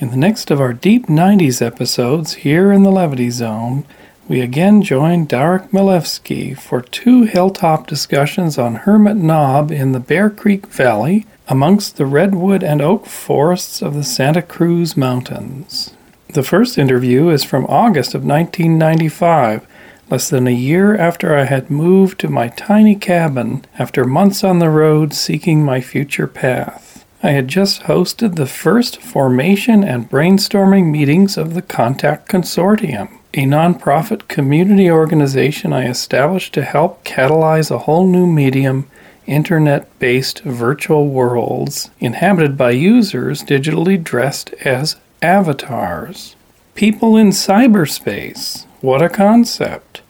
In the next of our deep 90s episodes here in the Levity Zone, we again join Darek Milewski for two hilltop discussions on Hermit Knob in the Bear Creek Valley amongst the redwood and oak forests of the Santa Cruz Mountains. The first interview is from August of 1995, less than a year after I had moved to my tiny cabin after months on the road seeking my future path. I had just hosted the first formation and brainstorming meetings of the Contact Consortium, a nonprofit community organization I established to help catalyze a whole new medium internet based virtual worlds inhabited by users digitally dressed as avatars. People in cyberspace. What a concept.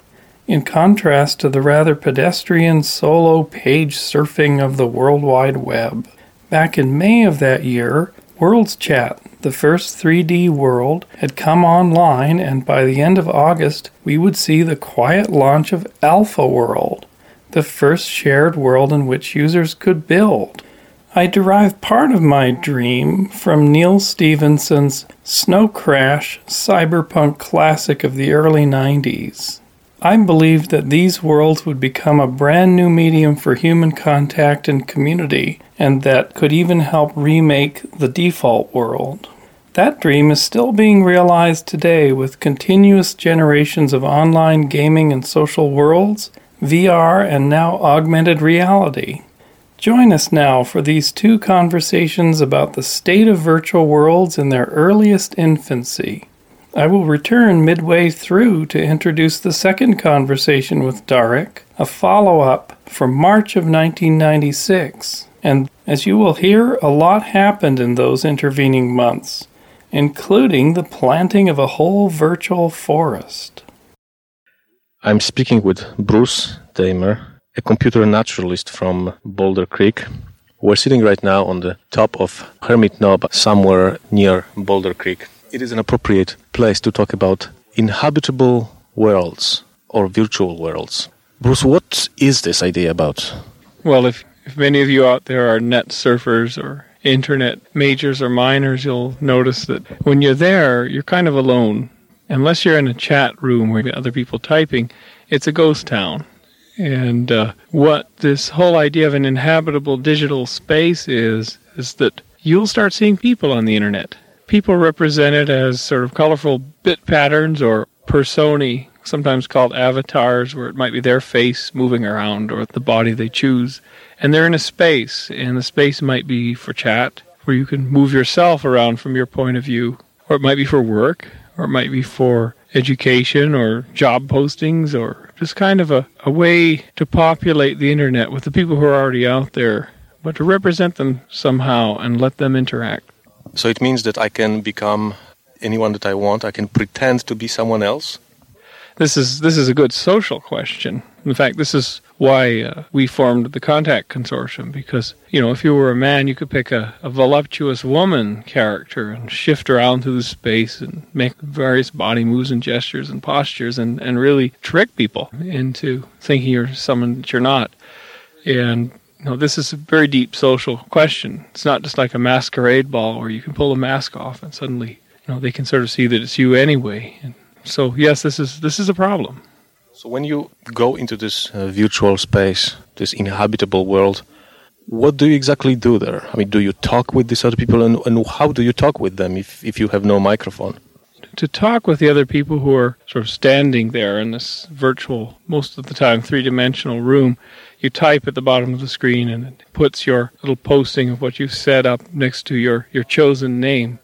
In contrast to the rather pedestrian solo page surfing of the World Wide Web. Back in May of that year, Worlds Chat, the first 3D world, had come online, and by the end of August, we would see the quiet launch of Alpha World, the first shared world in which users could build. I derive part of my dream from Neal Stephenson's Snow Crash cyberpunk classic of the early 90s. I believed that these worlds would become a brand new medium for human contact and community, and that could even help remake the default world. That dream is still being realized today with continuous generations of online gaming and social worlds, VR, and now augmented reality. Join us now for these two conversations about the state of virtual worlds in their earliest infancy. I will return midway through to introduce the second conversation with Darek, a follow up from March of 1996. And as you will hear, a lot happened in those intervening months, including the planting of a whole virtual forest. I'm speaking with Bruce Damer, a computer naturalist from Boulder Creek. We're sitting right now on the top of Hermit Knob, somewhere near Boulder Creek. It is an appropriate place to talk about inhabitable worlds or virtual worlds. Bruce, what is this idea about? Well, if, if many of you out there are net surfers or internet majors or minors, you'll notice that when you're there, you're kind of alone. Unless you're in a chat room where other people typing, it's a ghost town. And uh, what this whole idea of an inhabitable digital space is, is that you'll start seeing people on the internet. People represented as sort of colorful bit patterns or personae, sometimes called avatars, where it might be their face moving around or the body they choose. And they're in a space, and the space might be for chat, where you can move yourself around from your point of view, or it might be for work, or it might be for education or job postings or just kind of a, a way to populate the internet with the people who are already out there, but to represent them somehow and let them interact. So it means that I can become anyone that I want. I can pretend to be someone else. This is this is a good social question. In fact, this is why uh, we formed the Contact Consortium because, you know, if you were a man, you could pick a, a voluptuous woman character and shift around through the space and make various body moves and gestures and postures and, and really trick people into thinking you're someone that you're not. And you know, this is a very deep social question. It's not just like a masquerade ball where you can pull a mask off and suddenly, you know, they can sort of see that it's you anyway. And so, yes, this is this is a problem. So when you go into this uh, virtual space, this inhabitable world, what do you exactly do there? I mean, do you talk with these other people, and, and how do you talk with them if, if you have no microphone? To talk with the other people who are sort of standing there in this virtual, most of the time three dimensional room, you type at the bottom of the screen and it puts your little posting of what you've set up next to your, your chosen name.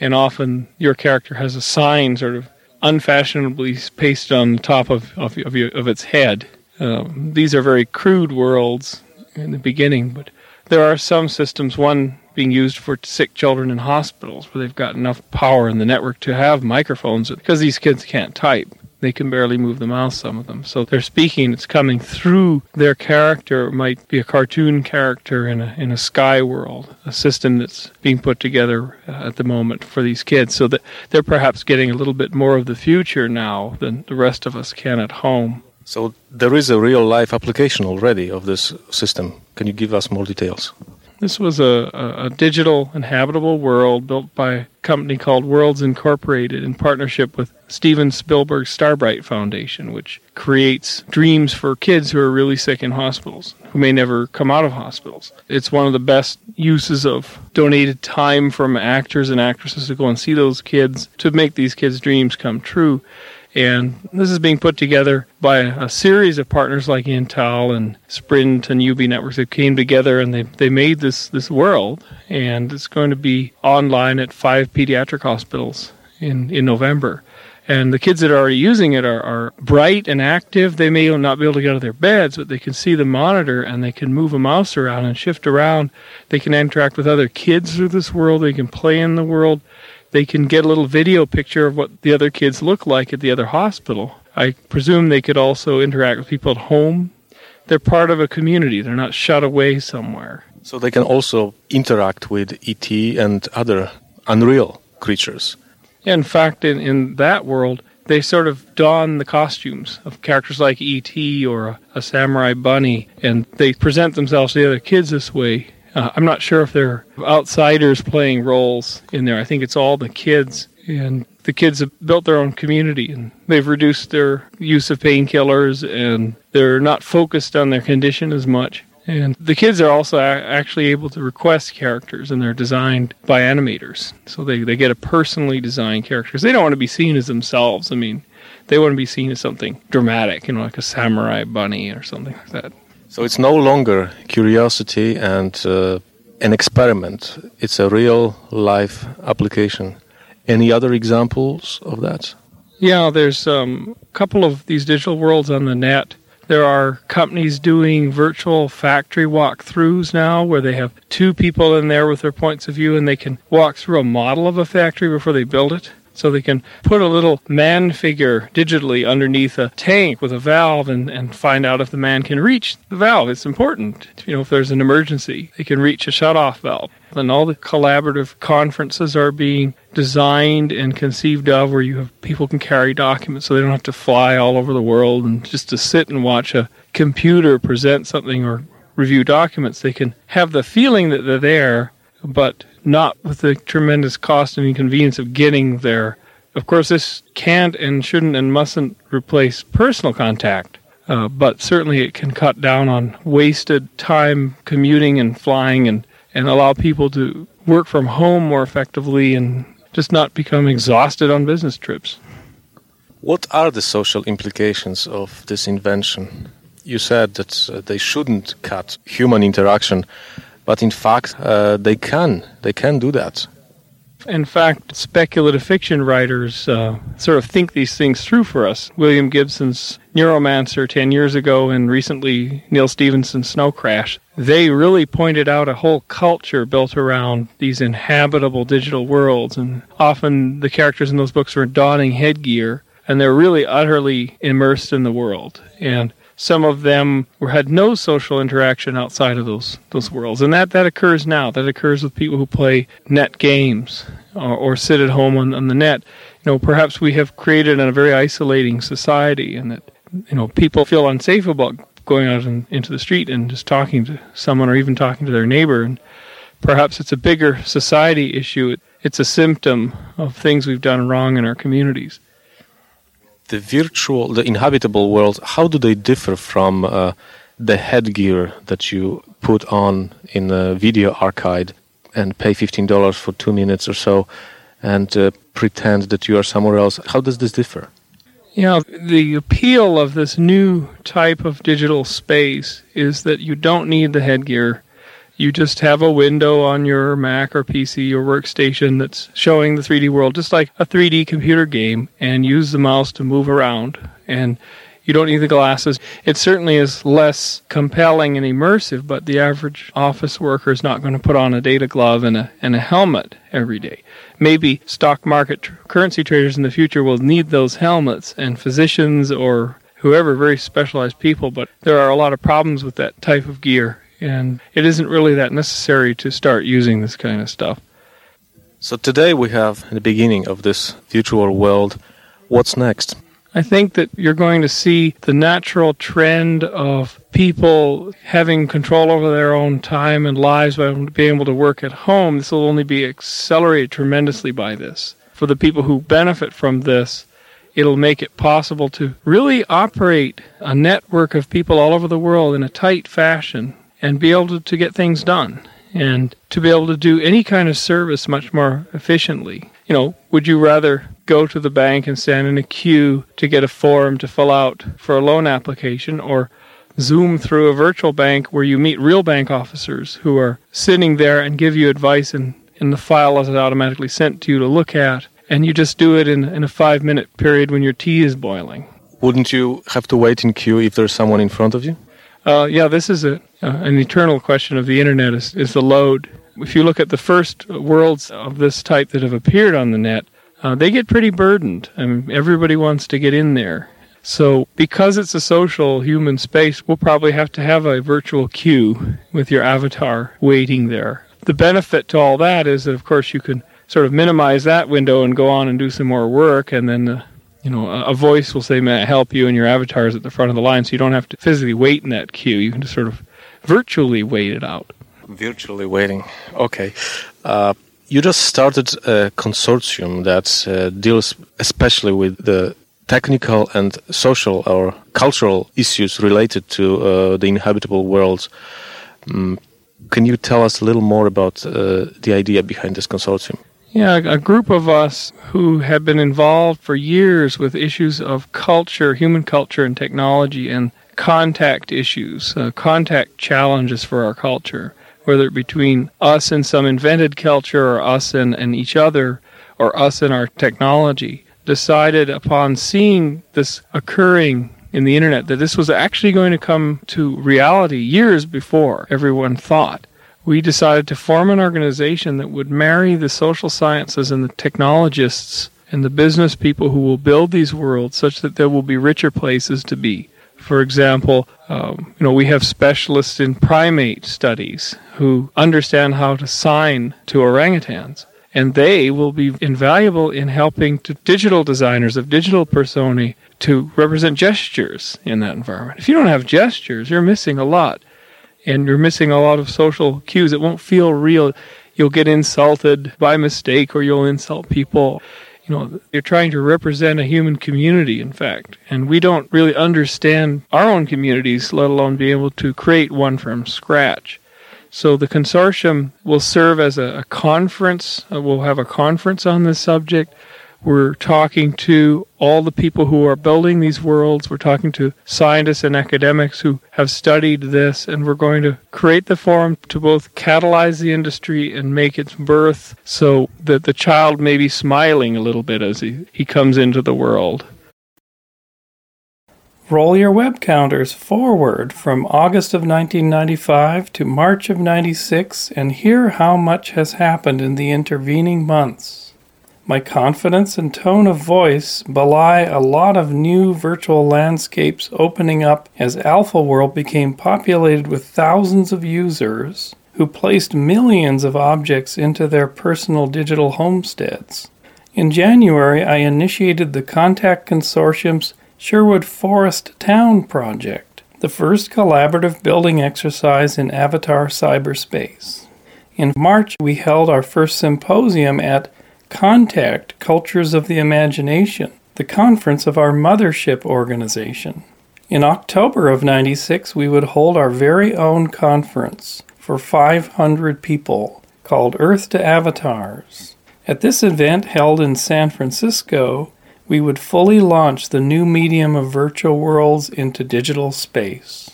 And often your character has a sign sort of unfashionably pasted on the top of, of, of, your, of its head. Um, these are very crude worlds in the beginning, but there are some systems, one being used for sick children in hospitals, where they've got enough power in the network to have microphones because these kids can't type. They can barely move the mouth, some of them. So they're speaking, it's coming through their character. It might be a cartoon character in a, in a sky world, a system that's being put together uh, at the moment for these kids. So that they're perhaps getting a little bit more of the future now than the rest of us can at home. So there is a real life application already of this system. Can you give us more details? This was a, a, a, digital inhabitable world built by a company called Worlds Incorporated in partnership with Steven Spielberg's Starbright Foundation, which creates dreams for kids who are really sick in hospitals, who may never come out of hospitals. It's one of the best uses of donated time from actors and actresses to go and see those kids to make these kids' dreams come true. And this is being put together by a series of partners like Intel and Sprint and UB Networks that came together and they, they made this, this world. And it's going to be online at five pediatric hospitals in, in November. And the kids that are already using it are, are bright and active. They may not be able to get out of their beds, but they can see the monitor and they can move a mouse around and shift around. They can interact with other kids through this world. They can play in the world they can get a little video picture of what the other kids look like at the other hospital. I presume they could also interact with people at home. They're part of a community, they're not shut away somewhere. So they can also interact with ET and other unreal creatures. In fact, in, in that world, they sort of don the costumes of characters like E.T. or a, a, samurai bunny, and they present themselves to the other kids this way. Uh, I'm not sure if they're outsiders playing roles in there. I think it's all the kids, and the kids have built their own community, and they've reduced their use of painkillers, and they're not focused on their condition as much. And the kids are also actually able to request characters, and they're designed by animators. So they, they get a personally designed character. They don't want to be seen as themselves. I mean, they want to be seen as something dramatic, you know, like a samurai bunny or something like that. So it's no longer curiosity and uh, an experiment. It's a real life application. Any other examples of that? Yeah, there's um, a couple of these digital worlds on the net. There are companies doing virtual factory walkthroughs now where they have two people in there with their points of view and they can walk through a model of a factory before they build it. So they can put a little man figure digitally underneath a tank with a valve and, and find out if the man can reach the valve. It's important. You know, if there's an emergency, they can reach a shutoff valve. And all the collaborative conferences are being designed and conceived of where you have people can carry documents so they don't have to fly all over the world and just to sit and watch a computer present something or review documents. They can have the feeling that they're there, but not with the tremendous cost and inconvenience of getting there. Of course, this can't and shouldn't and mustn't replace personal contact, uh, but certainly it can cut down on wasted time commuting and flying and, and allow people to work from home more effectively and just not become exhausted on business trips. What are the social implications of this invention? You said that uh, they shouldn't cut human interaction but in fact uh, they can they can do that. In fact speculative fiction writers uh, sort of think these things through for us. William gibson's neuromancer 10 years ago and recently neal stephenson's snow crash. They really pointed out a whole culture built around these inhabitable digital worlds and often the characters in those books were donning headgear and they're really utterly immersed in the world. And some of them had no social interaction outside of those those worlds, and that that occurs now. That occurs with people who play net games or, or sit at home on, on the net. You know, perhaps we have created a very isolating society, and that you know people feel unsafe about going out in, into the street and just talking to someone or even talking to their neighbor. And perhaps it's a bigger society issue. It, it's a symptom of things we've done wrong in our communities the virtual, the inhabitable world, how do they differ from uh, the headgear that you put on in a video arcade and pay $15 for two minutes or so and uh, pretend that you are somewhere else? How does this differ? Yeah, the appeal of this new type of digital space is that you don't need the headgear you just have a window on your Mac or PC or workstation that's showing the 3D world, just like a 3D computer game, and use the mouse to move around. And you don't need the glasses. It certainly is less compelling and immersive, but the average office worker is not going to put on a data glove and a, and a helmet every day. Maybe stock market tr- currency traders in the future will need those helmets, and physicians or whoever, very specialized people, but there are a lot of problems with that type of gear and it isn't really that necessary to start using this kind of stuff. So today we have the beginning of this virtual world. What's next? I think that you're going to see the natural trend of people having control over their own time and lives by being able to work at home. This will only be accelerated tremendously by this. For the people who benefit from this, it'll make it possible to really operate a network of people all over the world in a tight fashion and be able to, to get things done and to be able to do any kind of service much more efficiently. You know, would you rather go to the bank and stand in a queue to get a form to fill out for a loan application or zoom through a virtual bank where you meet real bank officers who are sitting there and give you advice and in the file is automatically sent to you to look at and you just do it in, in a five minute period when your tea is boiling. Wouldn't you have to wait in queue if there's someone in front of you? Uh, yeah, this is a, uh, an eternal question of the internet is, is the load. If you look at the first worlds of this type that have appeared on the net, uh, they get pretty burdened. I mean, everybody wants to get in there. So, because it's a social human space, we'll probably have to have a virtual queue with your avatar waiting there. The benefit to all that is that, of course, you can sort of minimize that window and go on and do some more work, and then the you know, a, voice will say, "May I help you?" and your avatar is at the front of the line, so you don't have to physically wait in that queue. You can just sort of virtually wait it out. Virtually waiting. Okay. Uh, you just started a consortium that uh, deals especially with the technical and social or cultural issues related to uh, the inhabitable world. Um, can you tell us a little more about uh, the idea behind this consortium? Yeah, a group of us who have been involved for years with issues of culture, human culture, and technology, and contact issues, uh, contact challenges for our culture, whether it between us and some invented culture, or us and, and each other, or us and our technology, decided upon seeing this occurring in the internet that this was actually going to come to reality years before everyone thought we decided to form an organization that would marry the social sciences and the technologists and the business people who will build these worlds such that there will be richer places to be. For example, um, you know, we have specialists in primate studies who understand how to sign to orangutans, and they will be invaluable in helping to digital designers of digital personae to represent gestures in that environment. If you don't have gestures, you're missing a lot and you're missing a lot of social cues. It won't feel real. You'll get insulted by mistake or you'll insult people. You know, you're trying to represent a human community, in fact, and we don't really understand our own communities, let alone be able to create one from scratch. So the consortium will serve as a, a conference. Uh, we'll have a conference on this subject. We're talking to all the people who are building these worlds. We're talking to scientists and academics who have studied this, and we're going to create the forum to both catalyze the industry and make its birth so that the child may be smiling a little bit as he, he comes into the world. Roll your web counters forward from August of 1995 to March of 96 and hear how much has happened in the intervening months. My confidence and tone of voice belie a lot of new virtual landscapes opening up as Alpha World became populated with thousands of users who placed millions of objects into their personal digital homesteads. In January, I initiated the Contact Consortium's Sherwood Forest Towne project, the first collaborative building exercise in Avatar cyberspace. In March, we held our first symposium at Contact Cultures of the Imagination, the conference of our mothership organization. In October of 96, we would hold our very own conference for 500 people called Earth to Avatars. At this event held in San Francisco, we would fully launch the new medium of virtual worlds into digital space.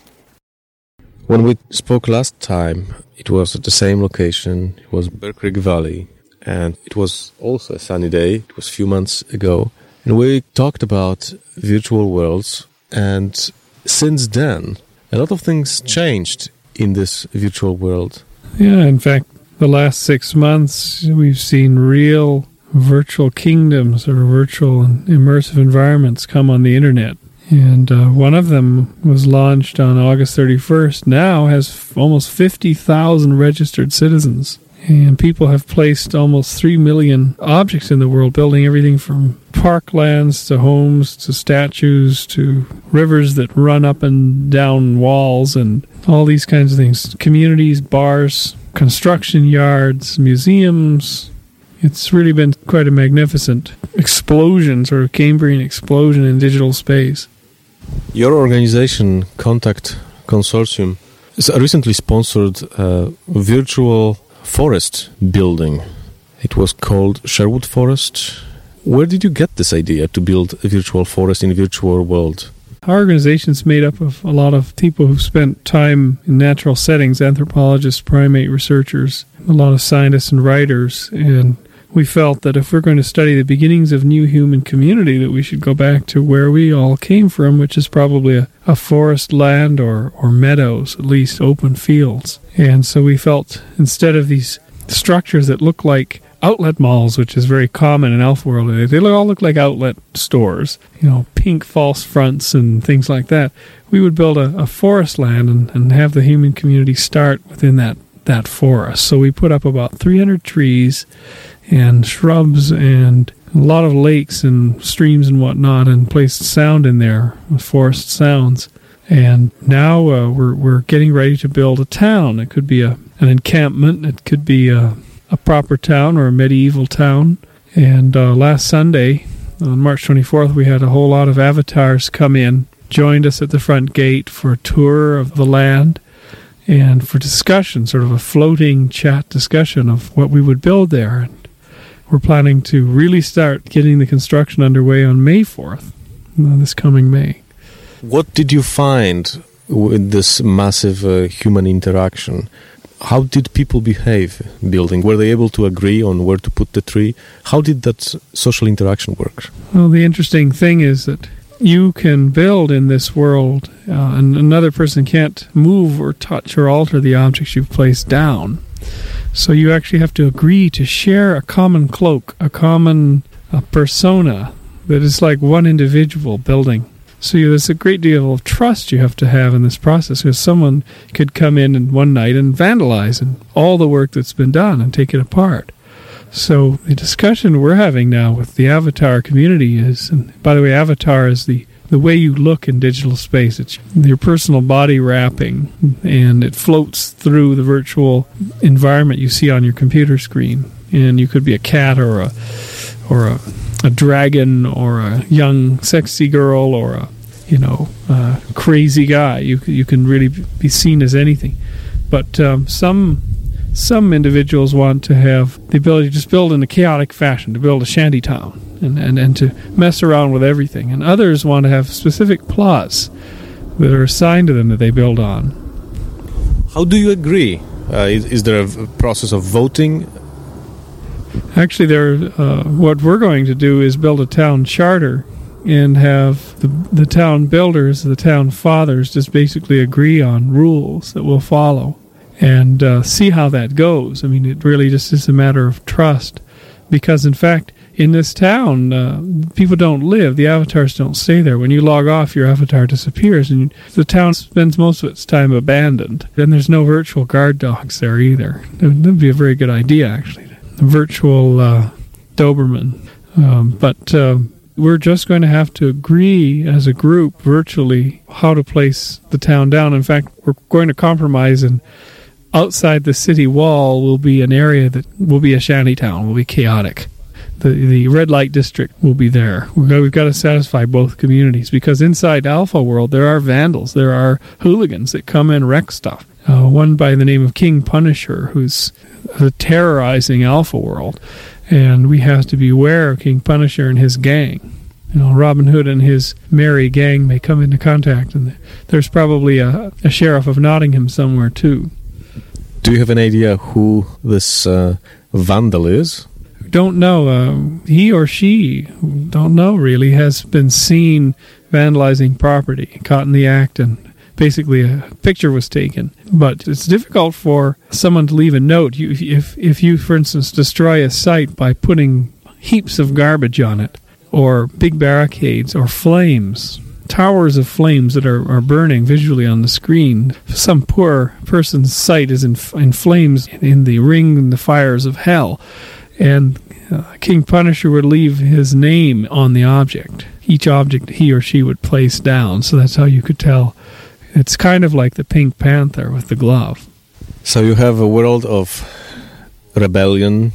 When we spoke last time, it was at the same location. It was Creek Valley, and it was also a sunny day. It was a few months ago, and we talked about virtual worlds. And since then, a lot of things changed in this virtual world. Yeah, in fact, the last six months, we've seen real virtual kingdoms or virtual immersive environments come on the internet. And uh, one of them was launched on August 31st, now has almost 50,000 registered citizens And people have placed almost 3 million objects in the world, building everything from parklands to homes to statues to rivers that run up and down walls and all these kinds of things. Communities, bars, construction yards, museums. It's really been quite a magnificent explosion, sort of Cambrian explosion in digital space. Your organization, Contact Consortium, has recently sponsored a virtual forest building. It was called Sherwood Forest. Where did you get this idea to build a virtual forest in a virtual world? Our organization is made up of a lot of people who've spent time in natural settings anthropologists, primate researchers, a lot of scientists and writers. And we felt that if we're going to study the beginnings of new human community, that we should go back to where we all came from, which is probably a, a forest land or, or meadows, at least open fields. And so we felt instead of these structures that look like outlet malls, which is very common in Alpha World. They all look like outlet stores, you know, pink false fronts and things like that. We would build a, a forest land and, and have the human community start within that, that forest. So we put up about 300 trees and shrubs and a lot of lakes and streams and whatnot and placed sound in there, forest sounds. And now uh, we're, we're getting ready to build a town. It could be a, an encampment, it could be a a proper town or a medieval town. And uh, last Sunday, on March 24th, we had a whole lot of avatars come in, joined us at the front gate for a tour of the land and for discussion, sort of a floating chat discussion of what we would build there. We're planning to really start getting the construction underway on May 4th, uh, this coming May. What did you find with this massive uh, human interaction? how did people behave building? Were they able to agree on where to put the tree? How did that social interaction work? Well, the interesting thing is that you can build in this world, uh, and another person can't move or touch or alter the objects you've placed down. So you actually have to agree to share a common cloak, a common uh, persona that is like one individual building. So there's a great deal of trust you have to have in this process because someone could come in and one night and vandalize and all the work that's been done and take it apart. So the discussion we're having now with the avatar community is, and by the way, avatar is the the way you look in digital space. It's your personal body wrapping, and it floats through the virtual environment you see on your computer screen. And you could be a cat or a or a a dragon or a young sexy girl or a you know crazy guy. You you can really be seen as anything, but um, some some individuals want to have the ability to just build in a chaotic fashion, to build a shanty town and, and, and to mess around with everything. And others want to have specific plots that are assigned to them that they build on. How do you agree? Uh, is, is, there a process of voting Actually, there. Uh, what we're going to do is build a town charter and have the the town builders, the town fathers, just basically agree on rules that we'll follow and uh, see how that goes. I mean, it really just is a matter of trust, because in fact, in this town, uh, people don't live. The avatars don't stay there. When you log off, your avatar disappears, and the town spends most of its time abandoned. And there's no virtual guard dogs there either. That would be a very good idea, actually A virtual uh, Doberman. Um, but uh, we're just going to have to agree as a group virtually how to place the town down. In fact, we're going to compromise and outside the city wall will be an area that will be a shanty town, will be chaotic. The, the red light district will be there. We've got, we've got to satisfy both communities because inside Alpha World there are vandals, there are hooligans that come and wreck stuff. Uh, one by the name of King Punisher, who's uh, terrorizing Alpha World, and we have to beware of King Punisher and his gang. You know, Robin Hood and his merry gang may come into contact, and there's probably a, a sheriff of Nottingham somewhere too. Do you have an idea who this uh, vandal is? Don't know. Uh, he or she, don't know really, has been seen vandalizing property, caught in the act, and basically a picture was taken. But it's difficult for someone to leave a note. You, if if you, for instance, destroy a site by putting heaps of garbage on it, or big barricades, or flames, towers of flames that are, are burning visually on the screen. Some poor person's site is in, in flames in the ring and the fires of hell. And uh, King Punisher would leave his name on the object. Each object he or she would place down. So that's how you could tell. It's kind of like the Pink Panther with the glove. So you have a world of rebellion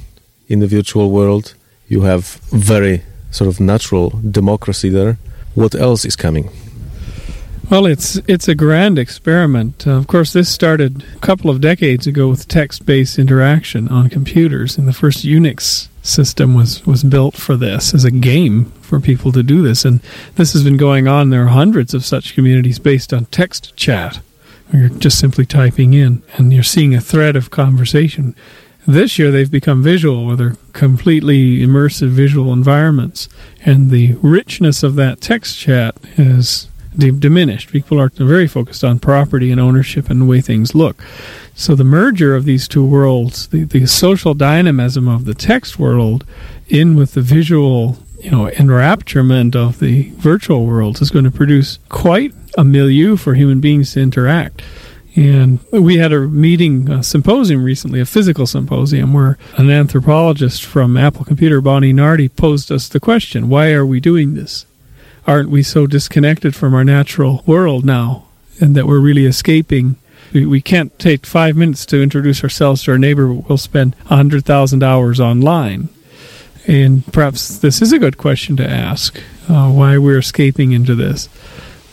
in the virtual world. You have very sort of natural democracy there. What else is coming? Well, it's it's a grand experiment. Uh, of course, this started a couple of decades ago with text-based interaction on computers, and the first Unix system was was built for this as a game for people to do this. And this has been going on. There are hundreds of such communities based on text chat. You're just simply typing in, and you're seeing a thread of conversation. This year, they've become visual, where they're completely immersive visual environments, and the richness of that text chat has diminished. People are very focused on property and ownership and the way things look. So the merger of these two worlds, the, the social dynamism of the text world in with the visual, you know, enrapturement of the virtual worlds is going to produce quite a milieu for human beings to interact. And we had a meeting, a symposium recently, a physical symposium, where an anthropologist from Apple Computer, Bonnie Nardi, posed us the question why are we doing this? Aren't we so disconnected from our natural world now? And that we're really escaping. We, can't take five minutes to introduce ourselves to our neighbor, but we'll spend 100,000 hours online. And perhaps this is a good question to ask uh, why we're escaping into this.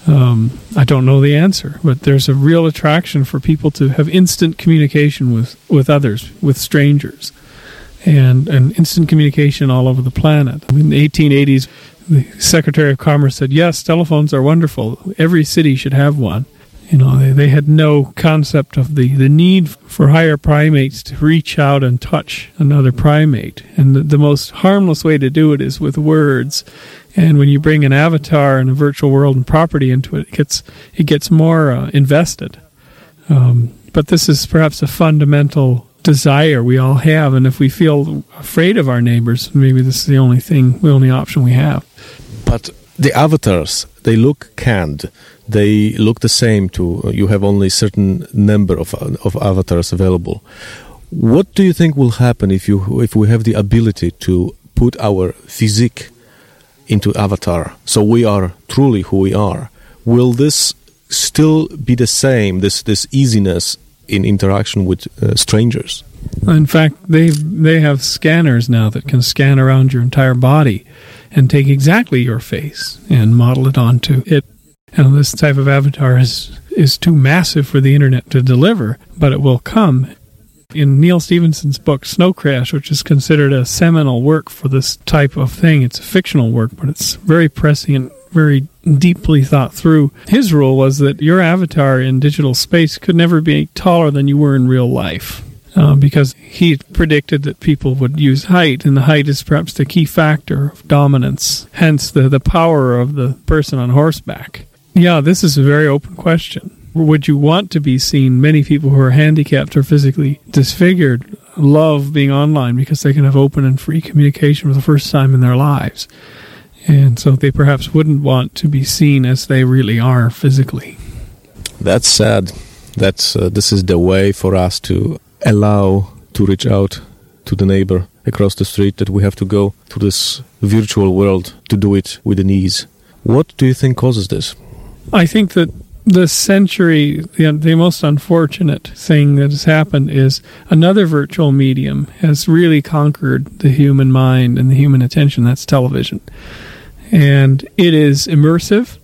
Um, I don't know the answer, but there's a real attraction for people to have instant communication with, with others, with strangers, and, and instant communication all over the planet. In the 1880s, the Secretary of Commerce said, Yes, telephones are wonderful. Every city should have one. You know, they, they had no concept of the, the need for higher primates to reach out and touch another primate. And the, the most harmless way to do it is with words. And when you bring an avatar and a virtual world and property into it, it gets, it gets more uh, invested. Um, but this is perhaps a fundamental desire we all have. And if we feel afraid of our neighbors, maybe this is the only thing, the only option we have. But the avatars, they look canned. They look the same to you have only a certain number of, of avatars available. What do you think will happen if you if we have the ability to put our physique into avatar? So we are truly who we are. Will this still be the same this this easiness in interaction with uh, strangers? In fact they they have scanners now that can scan around your entire body and take exactly your face and model it onto it and this type of avatar is is too massive for the internet to deliver, but it will come. In Neal Stephenson's book Snow Crash, which is considered a seminal work for this type of thing, it's a fictional work, but it's very prescient, very deeply thought through. His rule was that your avatar in digital space could never be taller than you were in real life. Uh, because he predicted that people would use height, and the height is perhaps the key factor of dominance, hence the, the power of the person on horseback. Yeah, this is a very open question. Would you want to be seen? Many people who are handicapped or physically disfigured love being online because they can have open and free communication for the first time in their lives. And so they perhaps wouldn't want to be seen as they really are physically. That's sad. That's uh, this is the way for us to allow to reach out to the neighbor across the street that we have to go to this virtual world to do it with the knees. What do you think causes this? I think that this century, the, the most unfortunate thing that has happened is another virtual medium has really conquered the human mind and the human attention. That's television. And it is immersive,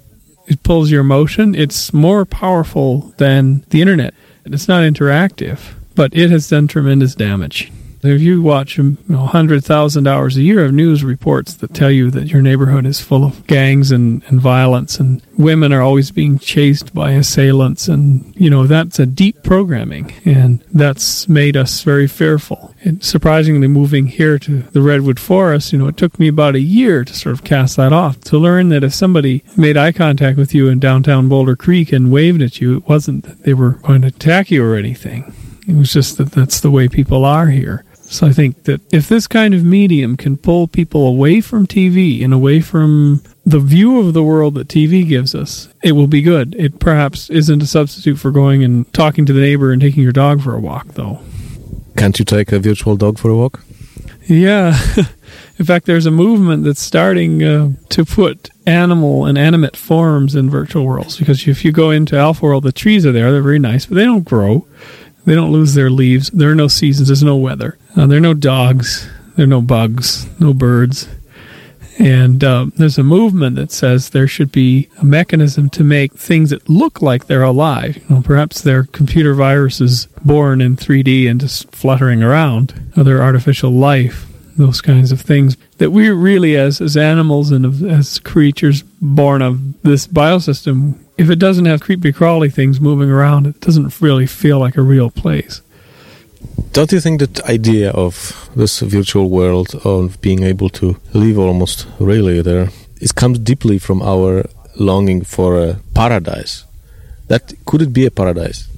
it pulls your emotion, it's more powerful than the internet. It's not interactive, but it has done tremendous damage. If you watch you know, 100,000 hours a year of news reports that tell you that your neighborhood is full of gangs and, and violence and women are always being chased by assailants and, you know, that's a deep programming and that's made us very fearful. And surprisingly, moving here to the Redwood Forest, you know, it took me about a year to sort of cast that off, to learn that if somebody made eye contact with you in downtown Boulder Creek and waved at you, it wasn't that they were going to attack you or anything. It was just that that's the way people are here. So I think that if this kind of medium can pull people away from TV and away from the view of the world that TV gives us, it will be good. It perhaps isn't a substitute for going and talking to the neighbor and taking your dog for a walk, though. Can't you take a virtual dog for a walk? Yeah. in fact, there's a movement that's starting uh, to put animal and animate forms in virtual worlds because if you go into Alpha World, the trees are there, they're very nice, but they don't grow. They don't lose their leaves. There are no seasons. There's no weather. Uh, there are no dogs. There are no bugs. No birds. And uh, there's a movement that says there should be a mechanism to make things that look like they're alive. You know, perhaps they're computer viruses born in 3D and just fluttering around. Other artificial life, those kinds of things that we really, as as animals and as creatures born of this biosystem, if it doesn't have creepy crawly things moving around, it doesn't really feel like a real place. Don't you think that idea of this virtual world of being able to live almost really there, it comes deeply from our longing for a paradise? That could it be a paradise?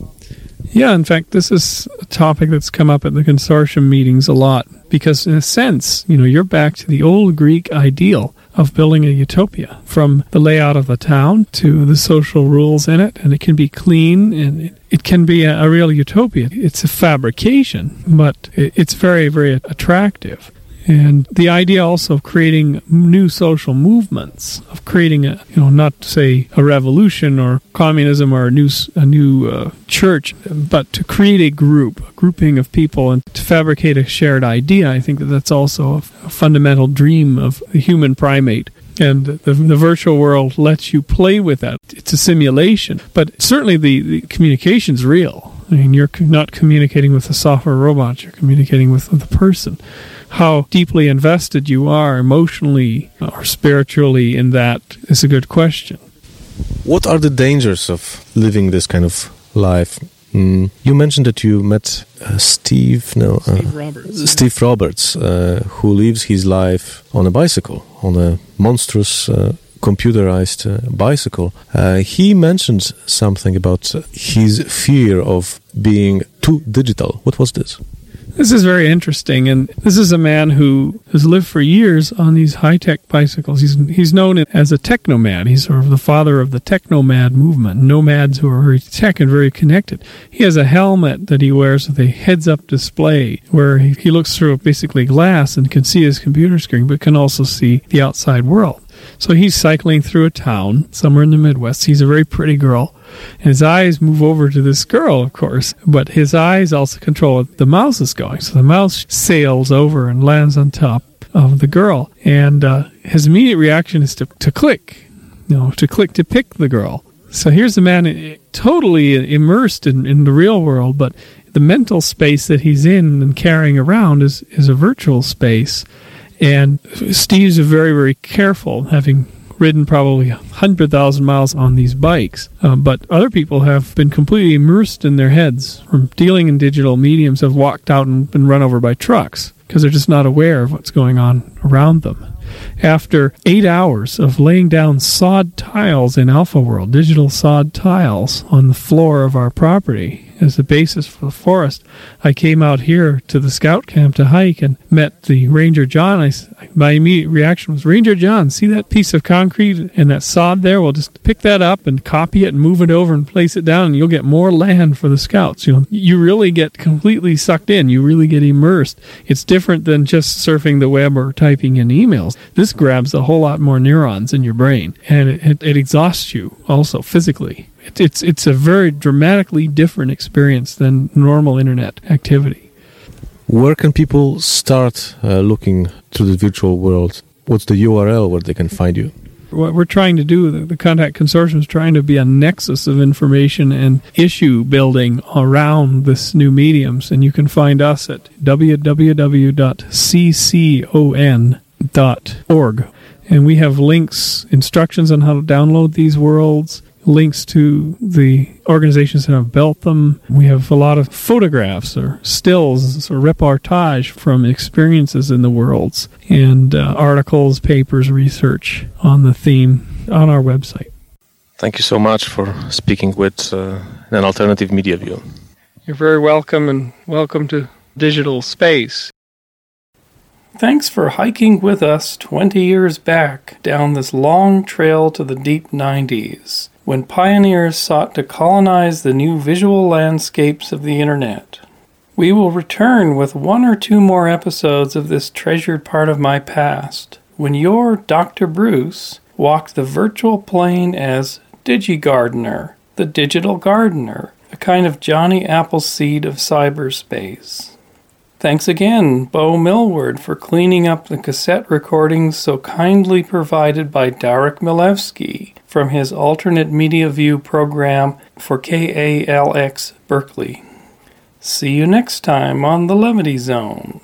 Yeah, in fact, this is a topic that's come up at the consortium meetings a lot because, in a sense, you know, you're back to the old Greek ideal of building a utopia from the layout of the town to the social rules in it, and it can be clean and it, can be a, a, real utopia. It's a fabrication, but it, it's very, very attractive. And the idea also of creating new social movements, of creating a, you know, not to say a revolution or communism or a new, a new uh, church, but to create a group, a grouping of people and to fabricate a shared idea. I think that that's also a, a fundamental dream of the human primate. And the, the virtual world lets you play with that. It's a simulation, but certainly the, the communication's real. I mean, you're not communicating with a software robot, you're communicating with the person how deeply invested you are emotionally or spiritually in that is a good question. What are the dangers of living this kind of life? Mm. You mentioned that you met uh, Steve, no, uh, Steve Roberts, Steve yeah. Roberts uh, who lives his life on a bicycle, on a monstrous uh, computerized uh, bicycle. Uh, he mentioned something about his fear of being too digital. What was this? This is very interesting, and this is a man who has lived for years on these high-tech bicycles. He's he's known as a technomad. He's sort of the father of the technomad movement. Nomads who are very tech and very connected. He has a helmet that he wears with a heads-up display where he, he looks through basically glass and can see his computer screen, but can also see the outside world. So he's cycling through a town somewhere in the Midwest. He's a very pretty girl and his eyes move over to this girl, of course, but his eyes also control the mouse is going. So the mouse sails over and lands on top of the girl. And uh, his immediate reaction is to, to click, you know, to click to pick the girl. So here's a man uh, totally immersed in, in the real world, but the mental space that he's in and carrying around is, is a virtual space. And Steve's very, very careful, having ridden probably 100,000 miles on these bikes. Uh, but other people have been completely immersed in their heads from dealing in digital mediums, have walked out and been run over by trucks because they're just not aware of what's going on around them. After eight hours of laying down sod tiles in Alpha World, digital sod tiles on the floor of our property, as the basis for the forest, I came out here to the scout camp to hike and met the Ranger John. I, my immediate reaction was, Ranger John, see that piece of concrete and that sod there? We'll just pick that up and copy it and move it over and place it down, and you'll get more land for the scouts. You know, you really get completely sucked in. You really get immersed. It's different than just surfing the web or typing in emails. This grabs a whole lot more neurons in your brain, and it, it, it exhausts you also physically it's it's a very dramatically different experience than normal internet activity. Where can people start uh, looking to the virtual world? What's the URL where they can find you? What we're trying to do, the, the Contact Consortium is trying to be a nexus of information and issue building around this new mediums. And you can find us at www.ccon.org. And we have links, instructions on how to download these worlds, links to the organizations that have built them. We have a lot of photographs or stills or reportage from experiences in the worlds and uh, articles, papers, research on the theme on our website. Thank you so much for speaking with uh, an alternative media view. You're very welcome and welcome to digital space. Thanks for hiking with us 20 years back down this long trail to the deep 90s, when pioneers sought to colonize the new visual landscapes of the internet. We will return with one or two more episodes of this treasured part of my past, when your Dr. Bruce walked the virtual plane as DigiGardener, the digital gardener, a kind of Johnny Appleseed of cyberspace. Thanks again, Bo Millward, for cleaning up the cassette recordings so kindly provided by Darek Milewski from his alternate media view program for KALX Berkeley. See you next time on the Levity Zone.